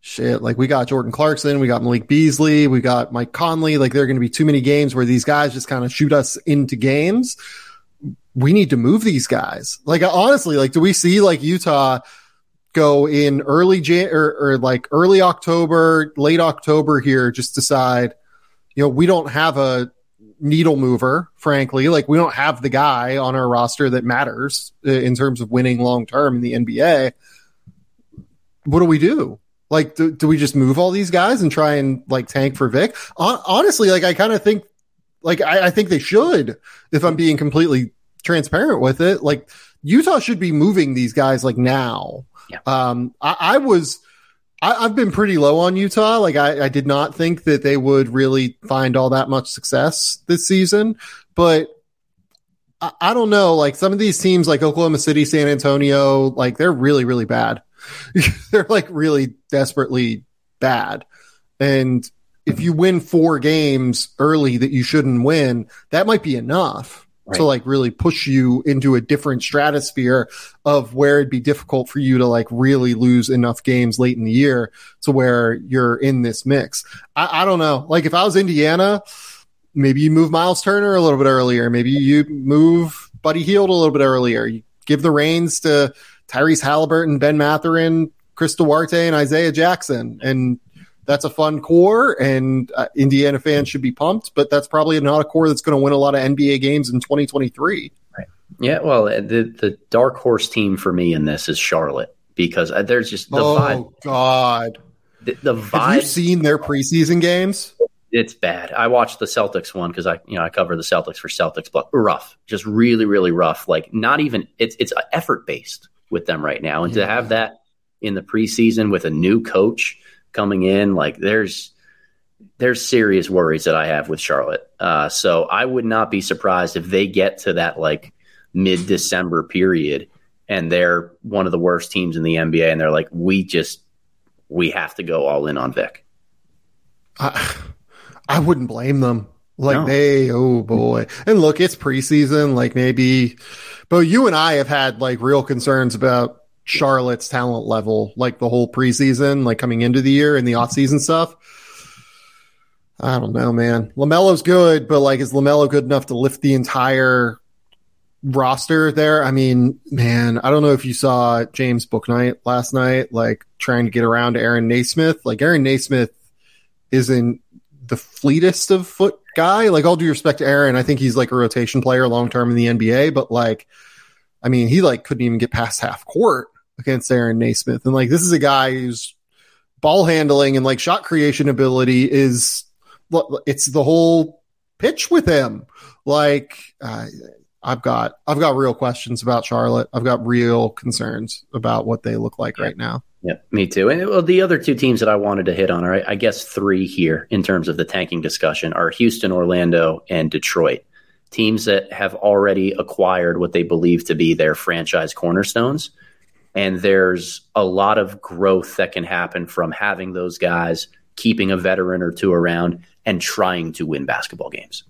shit? Like we got Jordan Clarkson, we got Malik Beasley, we got Mike Conley. Like there are going to be too many games where these guys just kind of shoot us into games. We need to move these guys. Like honestly, like do we see like Utah? go in early Jan or, or, like early October, late October here, just decide, you know, we don't have a needle mover, frankly. Like we don't have the guy on our roster that matters in terms of winning long term in the NBA. What do we do? Like, do, do we just move all these guys and try and like tank for Vic? honestly, like I kind of think, like I, I think they should, if I'm being completely transparent with it. Like Utah should be moving these guys like now yeah. Um, I, I was, I, have been pretty low on Utah. Like I, I did not think that they would really find all that much success this season, but I, I don't know. Like some of these teams, like Oklahoma City, San Antonio, like they're really, really bad. they're like really desperately bad. And if you win four games early that you shouldn't win, that might be enough right. to like really push you into a different stratosphere of where it'd be difficult for you to like really lose enough games late in the year to where you're in this mix. I, I don't know. Like if I was Indiana, maybe you move Miles Turner a little bit earlier. Maybe you move Buddy Hield a little bit earlier. You give the reins to Tyrese Halliburton, Ben Mathurin, Chris Duarte, and Isaiah Jackson, and that's a fun core, and uh, Indiana fans should be pumped. But that's probably not a core that's going to win a lot of NBA games in 2023. Right. Yeah. Well, the the dark horse team for me in this is Charlotte because uh, there's just the oh vibe. God, the, the vibe. Have you seen their preseason games? It's bad. I watched the Celtics one because I, you know, I cover the Celtics for Celtics, but rough, just really, really rough. Like not even it's it's effort based with them right now, and yeah. to have that in the preseason with a new coach coming in. Like there's there's serious worries that I have with Charlotte. Uh, so I would not be surprised if they get to that like mid December period and they're one of the worst teams in the NBA and they're like, we just we have to go all in on Vic. I, I wouldn't blame them. Like no. they, oh boy. And look, it's preseason. Like maybe, but you and I have had like real concerns about Charlotte's talent level, like the whole preseason, like coming into the year and the offseason stuff. I don't know, man. LaMelo's good, but like, is LaMelo good enough to lift the entire roster there? I mean, man, I don't know if you saw James Bouknight last night, like trying to get around Aaron Nesmith. Like, Aaron Nesmith isn't the fleetest of foot guy. Like, all due respect to Aaron, I think he's like a rotation player long term in the NBA, but like, I mean, he like couldn't even get past half court against Aaron Nesmith. And like, this is a guy who's ball handling and like shot creation ability is, it's the whole pitch with him. Like, uh, I've got, I've got real questions about Charlotte. I've got real concerns about what they look like right now. Yeah, me too. And well, the other two teams that I wanted to hit on are, I guess, three here in terms of the tanking discussion are Houston, Orlando, and Detroit. Teams that have already acquired what they believe to be their franchise cornerstones and there's a lot of growth that can happen from having those guys, keeping a veteran or two around, and trying to win basketball games.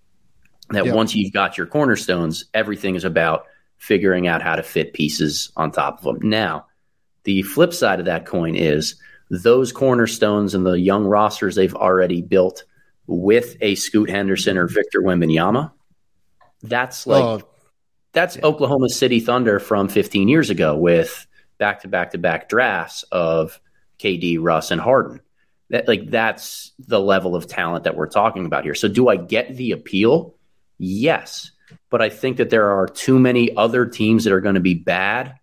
That once you've got your cornerstones, everything is about figuring out how to fit pieces on top of them. Now, the flip side of that coin is those cornerstones and the young rosters they've already built with a Scoot Henderson or Victor Wembanyama. That's like oh, that's yeah. Oklahoma City Thunder from 15 years ago with back to back to back drafts of KD, Russ, and Harden. That like that's the level of talent that we're talking about here. So do I get the appeal? Yes. But I think that there are too many other teams that are going to be bad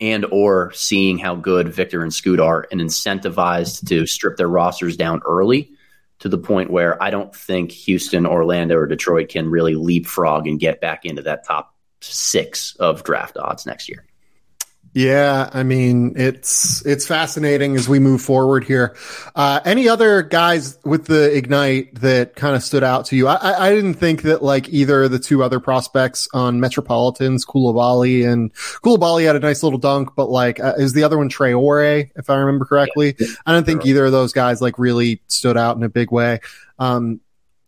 and or seeing how good Victor and Scoot are and incentivized to strip their rosters down early to the point where I don't think Houston, Orlando, or Detroit can really leapfrog and get back into that top six of draft odds next year. Yeah, I mean it's it's fascinating as we move forward here. Uh, any other guys with the ignite that kind of stood out to you? I, I didn't think that like either the two other prospects on Metropolitans, Coulibaly and Coulibaly had a nice little dunk, but like uh, is the other one Traore, if I remember correctly? I don't think either of those guys like really stood out in a big way. Um,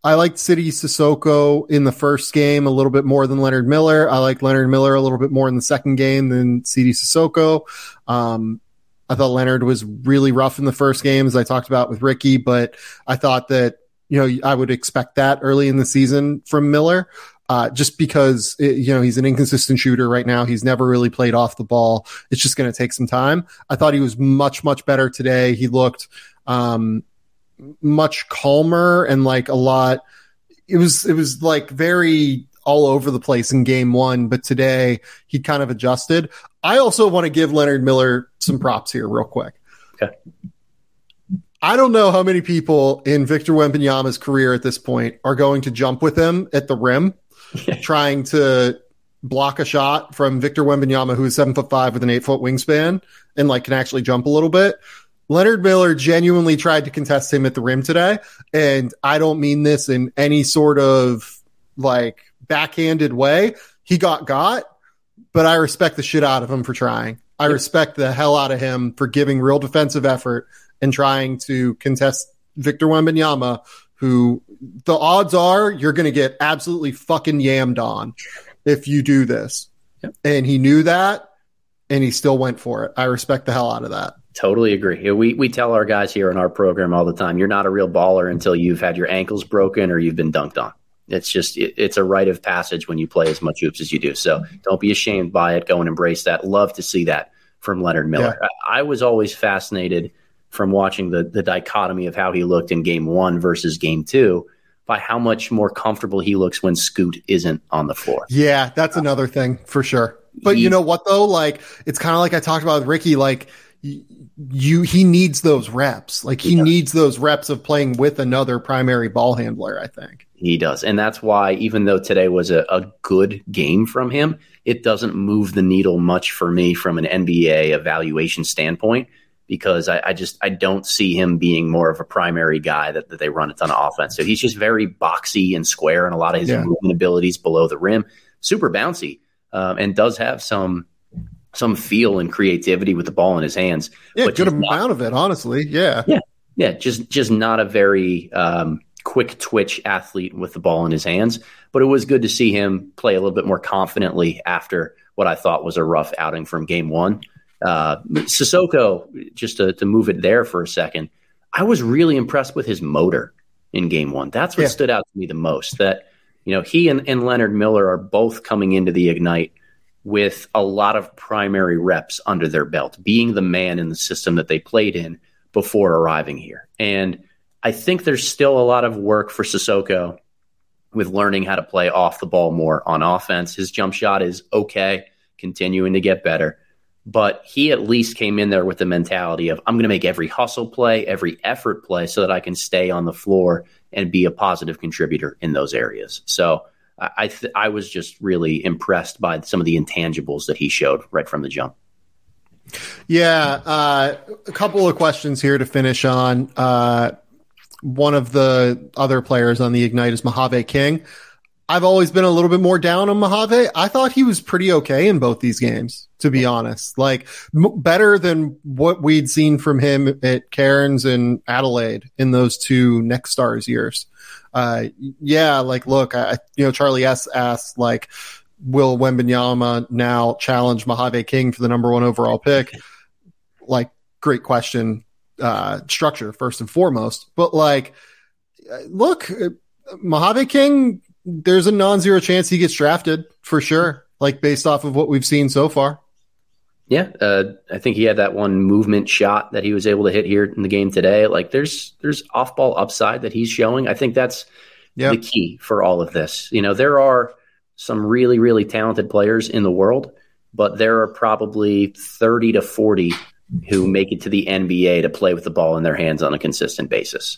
I liked Sidy Cissoko in the first game a little bit more than Leonard Miller. I like Leonard Miller a little bit more in the second game than Sidy Cissoko. Um, I thought Leonard was really rough in the first game, as I talked about with Ricky, but I thought that, you know, I would expect that early in the season from Miller. Uh, just because it, you know he's an inconsistent shooter right now. He's never really played off the ball. It's just going to take some time. I thought he was much much better today. He looked um, much calmer and like a lot. It was it was like very all over the place in game one, but today he kind of adjusted. I also want to give Leonard Miller some props here, real quick. Okay. I don't know how many people in Victor Wembanyama's career at this point are going to jump with him at the rim, trying to block a shot from Victor Wembanyama, who is seven foot five with an eight foot wingspan and like can actually jump a little bit. Leonard Miller genuinely tried to contest him at the rim today, and I don't mean this in any sort of like backhanded way. He got got, but I respect the shit out of him for trying. I respect the hell out of him for giving real defensive effort and trying to contest Victor Wembanyama, who the odds are you're going to get absolutely fucking yammed on if you do this. Yep. And he knew that and he still went for it. I respect the hell out of that. Totally agree. We we tell our guys here in our program all the time, you're not a real baller until you've had your ankles broken or you've been dunked on. It's just it, it's a rite of passage when you play as much hoops as you do. So don't be ashamed by it. Go and embrace that. Love to see that from Leonard Miller. Yeah. I, I was always fascinated from watching the the dichotomy of how he looked in game one versus game two by how much more comfortable he looks when Scoot isn't on the floor. Yeah, that's another thing for sure. But He- you know what though? Like it's kind of like I talked about with Ricky. Like you, he needs those reps. Like he needs those reps of playing with another primary ball handler. I think. He does. And that's why, even though today was a, a good game from him, it doesn't move the needle much for me from an NBA evaluation standpoint because I, I just I don't see him being more of a primary guy that, that they run a ton of offense. So he's just very boxy and square and a lot of his Yeah. movement abilities below the rim, super bouncy, um, and does have some some feel and creativity with the ball in his hands. Yeah, But good just not- amount of it, honestly. Yeah. Yeah, just just not a very um, quick twitch athlete with the ball in his hands. But it was good to see him play a little bit more confidently after what I thought was a rough outing from game one. Uh, Cissoko, just to, to move it there for a second, I was really impressed with his motor in game one. That's what Yeah. stood out to me the most. That you know he and, and Leonard Miller are both coming into the ignite with a lot of primary reps under their belt, being the man in the system that they played in before arriving here. And I think there's still a lot of work for Cissoko with learning how to play off the ball more on offense. His jump shot is okay, continuing to get better. But he at least came in there with the mentality of I'm going to make every hustle play, every effort play so that I can stay on the floor and be a positive contributor in those areas. So I th- I was just really impressed by some of the intangibles that he showed right from the jump. Yeah, uh, a couple of questions here to finish on. Uh, one of the other players on the Ignite is Mojave King. I've always been a little bit more down on Mojave. I thought he was pretty okay in both these games, to be honest. Like m- better than what we'd seen from him at Cairns and Adelaide in those two Next Stars years. Uh, yeah, like look, I, you know, Charlie S asked like, will Wembanyama now challenge Mojave King for the number one overall pick? Like, great question. Uh, structure first and foremost, but like, uh, look, uh, Mojave King, there's a non-zero chance he gets drafted for sure. Like based off of what we've seen so far. Yeah, uh, I think he had that one movement shot that he was able to hit here in the game today. Like there's there's off ball upside that he's showing. I think that's Yeah. the key for all of this. You know, there are some really really talented players in the world, but there are probably 30 to 40 who make it to the NBA to play with the ball in their hands on a consistent basis.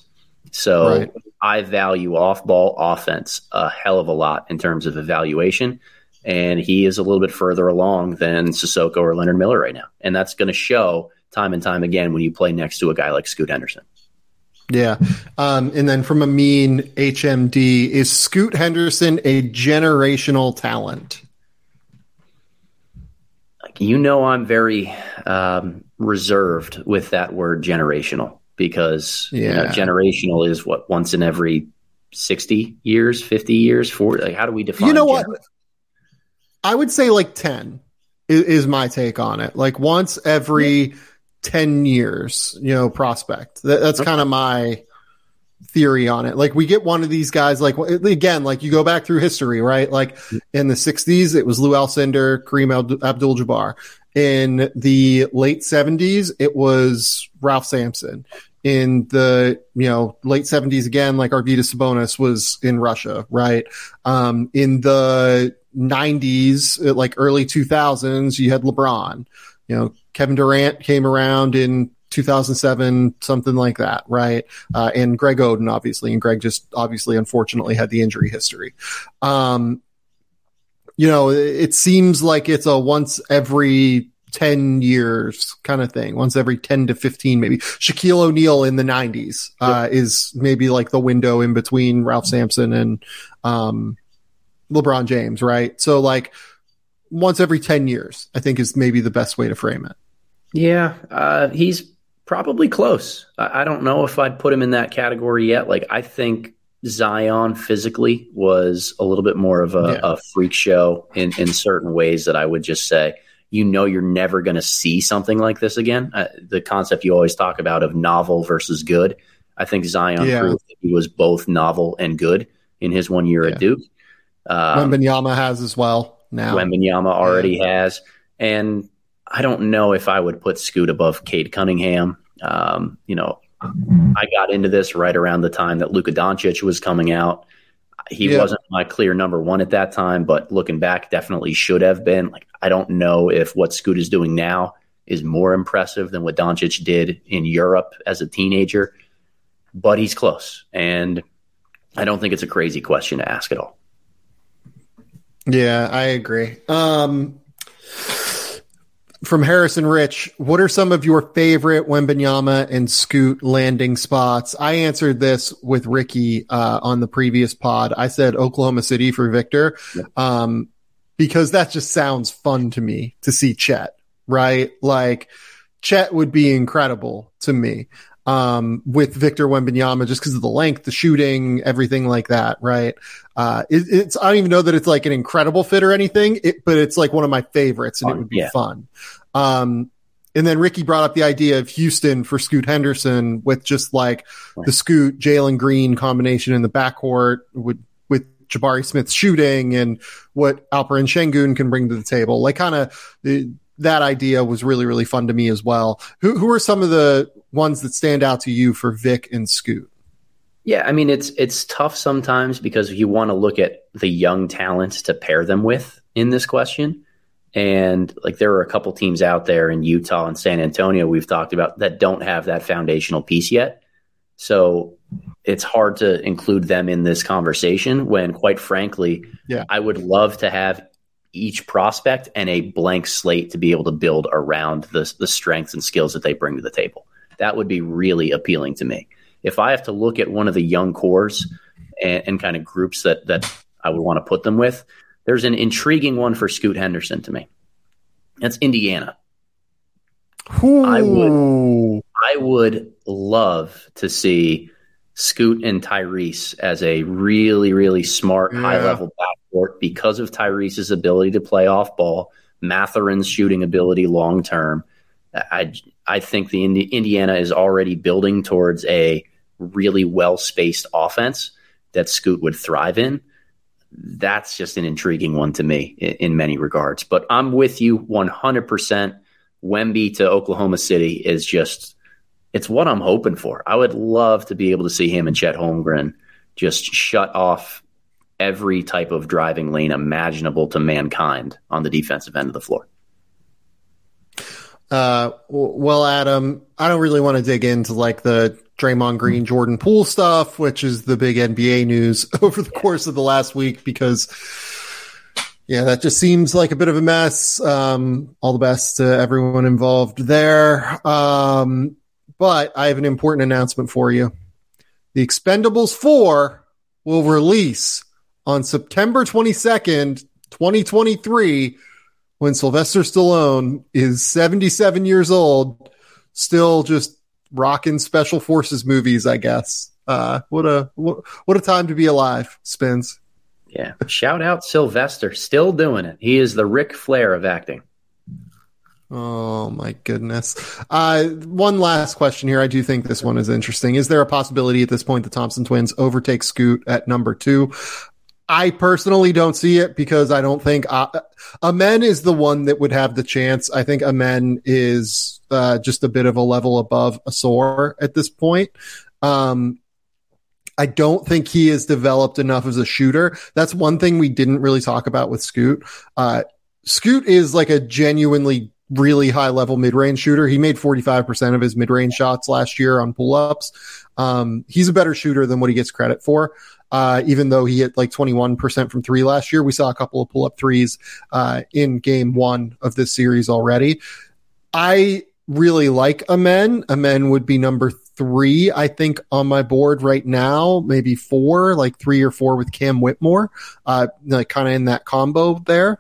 So Right. I value off ball offense a hell of a lot in terms of evaluation. And he is a little bit further along than Cissoko or Leonard Miller right now. And that's going to show time and time again when you play next to a guy like Scoot Henderson. Yeah. Um, and then from a mean HMD, is Scoot Henderson a generational talent? Like, you know, I'm very um, reserved with that word generational because you know, generational is what once in every 60 years, 50 years, 40? Like, how do we define? You know what? I would say like 10 is, is, my take on it. Like once every yeah. 10 years, you know, prospect. That, that's okay. kind of my theory on it. Like we get one of these guys, like again, like you go back through history, right? Like in the 60s, it was Lou Alcindor, Kareem Abdul Jabbar. In the late 70s, it was Ralph Sampson. In the you know late 70s again, like Arvydas Sabonis was in Russia, right? Um, in the 90s, like early 2000s, you had LeBron. You know, Kevin Durant came around in 2007, something like that, right? Uh, and Greg Oden, obviously, and Greg just obviously, unfortunately, had the injury history. Um, you know, it seems like it's a once every 10 years kind of thing, once every 10 to 15, maybe. Shaquille O'Neal in the 90s uh, yep. is maybe like the window in between Ralph Sampson and um, LeBron James, right? So, like, once every 10 years, I think is maybe the best way to frame it. Yeah, uh, he's Probably close. I, don't know if I'd put him in that category yet. Like, I think Zion physically was a little bit more of a, yeah. a freak show in, in certain ways that I would just say, you know, you're never going to see something like this again. Uh, the concept you always talk about of novel versus good. I think Zion yeah. proved that he was both novel and good in his one year yeah. at Duke. Um, Wembanyama has as well now. Wembanyama already yeah. has. And I don't know if I would put Scoot above Cade Cunningham. Um, you know, I got into this right around the time that Luka Doncic was coming out. He yeah. wasn't my clear number one at that time, but looking back, definitely should have been. Like, I don't know if what Scoot is doing now is more impressive than what Doncic did in Europe as a teenager, but he's close. And I don't think it's a crazy question to ask at all. Yeah, I agree. Um, from Harrison Rich, what are some of your favorite Wembanyama and Scoot landing spots? I answered this with Ricky uh, on the previous pod. I said Oklahoma City for Victor, yeah. um, because that just sounds fun to me to see Chet, right? Like Chet would be incredible to me um, with Victor Wembanyama just because of the length, the shooting, everything like that, right? Uh, it, it's I don't even know that it's like an incredible fit or anything, it, but it's like one of my favorites, and it would be yeah. fun. Um, and then Ricky brought up the idea of Houston for Scoot Henderson with just like right. the Scoot Jalen Green combination in the backcourt with with Jabari Smith shooting and what Alperen Sengun can bring to the table. Like kind of that idea was really really fun to me as well. Who who are some of the ones that stand out to you for Vic and Scoot? Yeah, I mean it's it's tough sometimes because you want to look at the young talents to pair them with in this question. And like there are a couple teams out there in Utah and San Antonio we've talked about that don't have that foundational piece yet. So it's hard to include them in this conversation when quite frankly, yeah. I would love to have each prospect and a blank slate to be able to build around the, the strengths and skills that they bring to the table. That would be really appealing to me if I have to look at one of the young cores and, and kind of groups that that I would want to put them with, there's an intriguing one for Scoot Henderson to me. That's Indiana. Ooh. I would I would love to see Scoot and Tyrese as a really, really smart, yeah. high level backcourt because of Tyrese's ability to play off ball, Mathurin's shooting ability long term. I I think the Indi- Indiana is already building towards a really well spaced offense that Scoot would thrive in. That's just an intriguing one to me in, in many regards. But I'm with you 100%. Wemby to Oklahoma City is just, it's what I'm hoping for. I would love to be able to see him and Chet Holmgren just shut off every type of driving lane imaginable to mankind on the defensive end of the floor. Uh, well, Adam, I don't really want to dig into like the Draymond Green, Jordan Poole stuff, which is the big NBA news over the course of the last week because yeah, that just seems like a bit of a mess. Um, all the best to everyone involved there. Um, but I have an important announcement for you. The Expendables 4 will release on September 22nd, 2023 when Sylvester Stallone is 77 years old, still just rocking special forces movies, I guess. Uh, what a what, what a time to be alive, Spins. Yeah. Shout out Sylvester, still doing it. He is the Ric Flair of acting. Oh my goodness. Uh, one last question here. I do think this one is interesting. Is there a possibility at this point the Thompson twins overtake Scoot at number two? I personally don't see it because I don't think uh, Amen is the one that would have the chance. I think Amen is uh, just a bit of a level above Ausar at this point. Um, I don't think he has developed enough as a shooter. That's one thing we didn't really talk about with Scoot. Uh, Scoot is like a genuinely really high level mid range shooter. He made 45% of his mid range shots last year on pull ups. Um, he's a better shooter than what he gets credit for. Uh, even though he hit like 21% from three last year, we saw a couple of pull up threes, uh, in game one of this series already. I really like Amen. Amen would be number three, I think, on my board right now, maybe four, like three or four with Cam Whitmore, uh, like kind of in that combo there.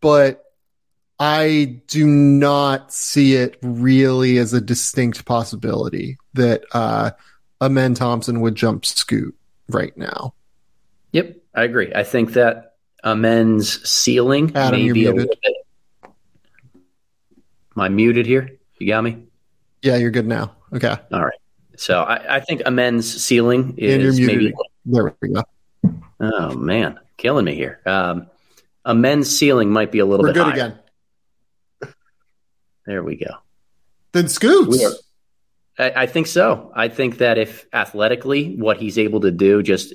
But I do not see it really as a distinct possibility that uh, Amen Thompson would jump Scoot right now. Yep, I agree. I think that Amen's ceiling Adam, may you're be a little bit. Am I muted here? You got me? Yeah, you're good now. Okay. All right. So I, I think Amen's ceiling is maybe. There we go. Oh man, killing me here. Um, Amen's ceiling might be a little We're bit good higher. again. There we go. Then Scoots. Are- I, I think so. I think that if athletically, what he's able to do, just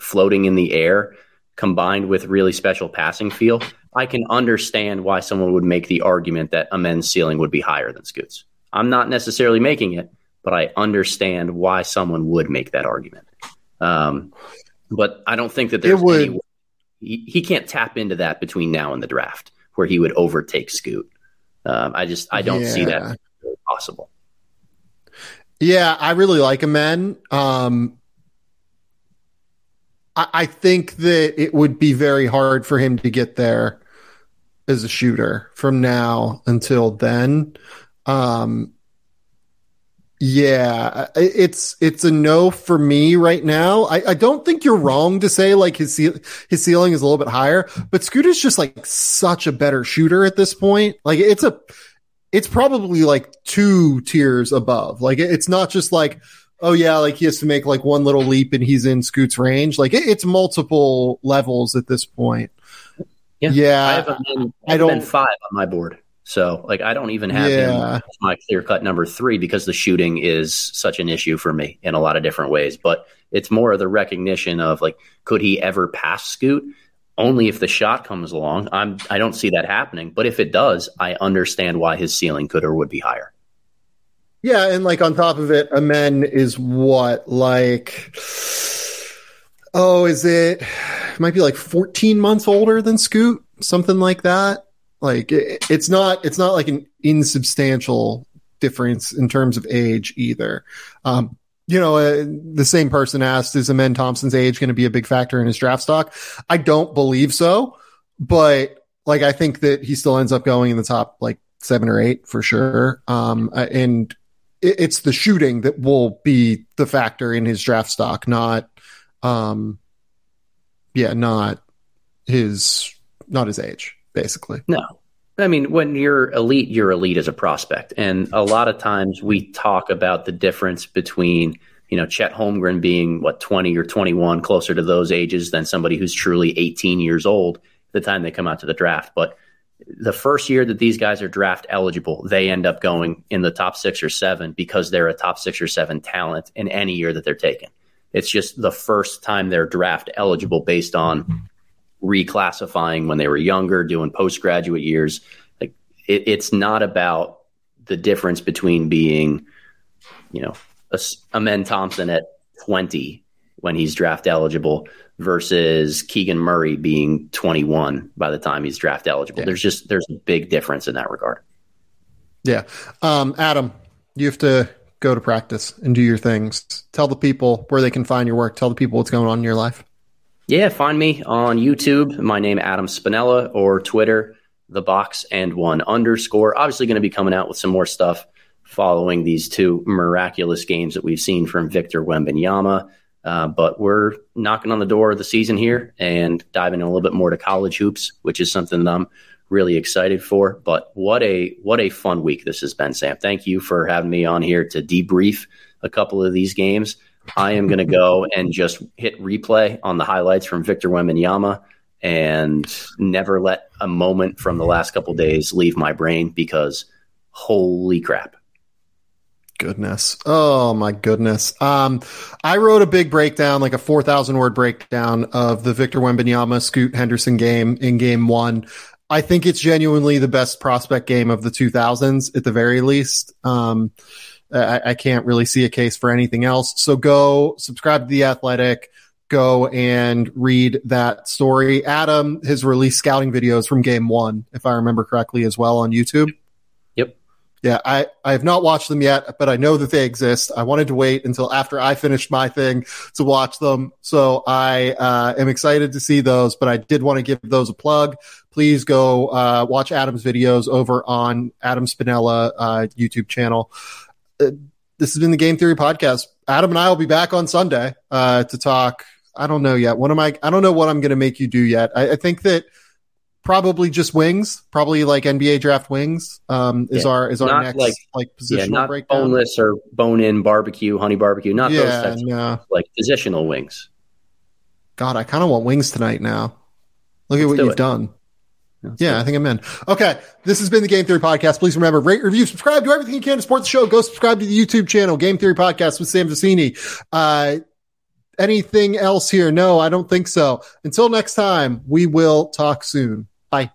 floating in the air, combined with really special passing feel, I can understand why someone would make the argument that Amen's ceiling would be higher than Scoots. I'm not necessarily making it, but I understand why someone would make that argument. Um, but I don't think that there's would- any. He, he can't tap into that between now and the draft where he would overtake Scoot. Um, I just I don't see Yeah. that possible. Yeah, I really like Amen. Um, I, I think that it would be very hard for him to get there as a shooter from now until then. Um, yeah, it's it's a no for me right now. I, I don't think you're wrong to say like his ceil- his ceiling is a little bit higher, but Scooter's just like such a better shooter at this point. Like it's a it's probably like two tiers above. Like it's not just like, oh yeah, like he has to make like one little leap and he's in Scoot's range. Like it, it's multiple levels at this point. Yeah. Yeah. I have I I don't- don't five on my board. So like I don't even have Yeah. him my clear cut number three because the shooting is such an issue for me in a lot of different ways. But it's more of the recognition of like, could he ever pass Scoot? Only if the shot comes along. I'm I don't see that happening. But if it does, I understand why his ceiling could or would be higher. Yeah, and like on top of it, Amen is what like oh, is it, it might be like 14 months older than Scoot, something like that. Like it, it's not it's not like an insubstantial difference in terms of age either. Um, you know, uh, the same person asked, is Amen Thompson's age going to be a big factor in his draft stock? I don't believe so, but like I think that he still ends up going in the top like seven or eight for sure. Um, uh, and it, it's the shooting that will be the factor in his draft stock, not, um, yeah, not his, not his age, basically. No. I mean, when you're elite, you're elite as a prospect. And a lot of times we talk about the difference between, you know, Chet Holmgren being what, 20 or 21, closer to those ages than somebody who's truly 18 years old the time they come out to the draft. But the first year that these guys are draft eligible, they end up going in the top six or seven because they're a top six or seven talent in any year that they're taken. It's just the first time they're draft eligible based on reclassifying when they were younger, doing postgraduate years. Like it, it's not about the difference between being, you know, a, Men Thompson at 20 when he's draft eligible versus Keegan Murray being 21 by the time he's draft eligible. Yeah. There's just there's a big difference in that regard. Yeah. Um, Adam, you have to go to practice and do your things. Tell the people where they can find your work. Tell the people what's going on in your life. Yeah, find me on YouTube. My name Adam Spinella or Twitter, the box and one underscore. Obviously, going to be coming out with some more stuff following these two miraculous games that we've seen from Victor Wembanyama. Uh, but we're knocking on the door of the season here and diving a little bit more to college hoops, which is something that I'm really excited for. But what a what a fun week this has been, Sam. Thank you for having me on here to debrief a couple of these games. I am going to go and just hit replay on the highlights from Victor Wembanyama and never let a moment from the last couple days leave my brain because holy crap goodness. Oh my goodness. Um, I wrote a big breakdown, like a 4,000 word breakdown of the Victor Wembanyama Scoot Henderson game in game one. I think it's genuinely the best prospect game of the 2000s at the very least. Um, I, I can't really see a case for anything else. So go subscribe to the athletic go and read that story. Adam has released scouting videos from game one, if I remember correctly, as well on YouTube. Yep. Yeah, I, I have not watched them yet, but I know that they exist. I wanted to wait until after I finished my thing to watch them. So I uh, am excited to see those, but I did want to give those a plug. Please go uh, watch Adam's videos over on Adam Spinella uh, YouTube channel. This has been the Game Theory Podcast. Adam and I will be back on Sunday uh, to talk. I don't know yet. What am I? I don't know what I'm going to make you do yet. I, I think that – probably just wings, probably like NBA draft wings. Um, is yeah. our is our not next like, like positional yeah, not breakdown. boneless or bone in barbecue, honey barbecue, not yeah, those types no. like positional wings. God, I kind of want wings tonight now. Look Let's at what you've it. done. Yeah, I think I'm in. Okay, this has been the Game Theory Podcast. Please remember, rate, review, subscribe, do everything you can to support the show. Go subscribe to the YouTube channel, Game Theory Podcast with Sam Vecenie. Uh, anything else here? No, I don't think so. Until next time, we will talk soon. Bye.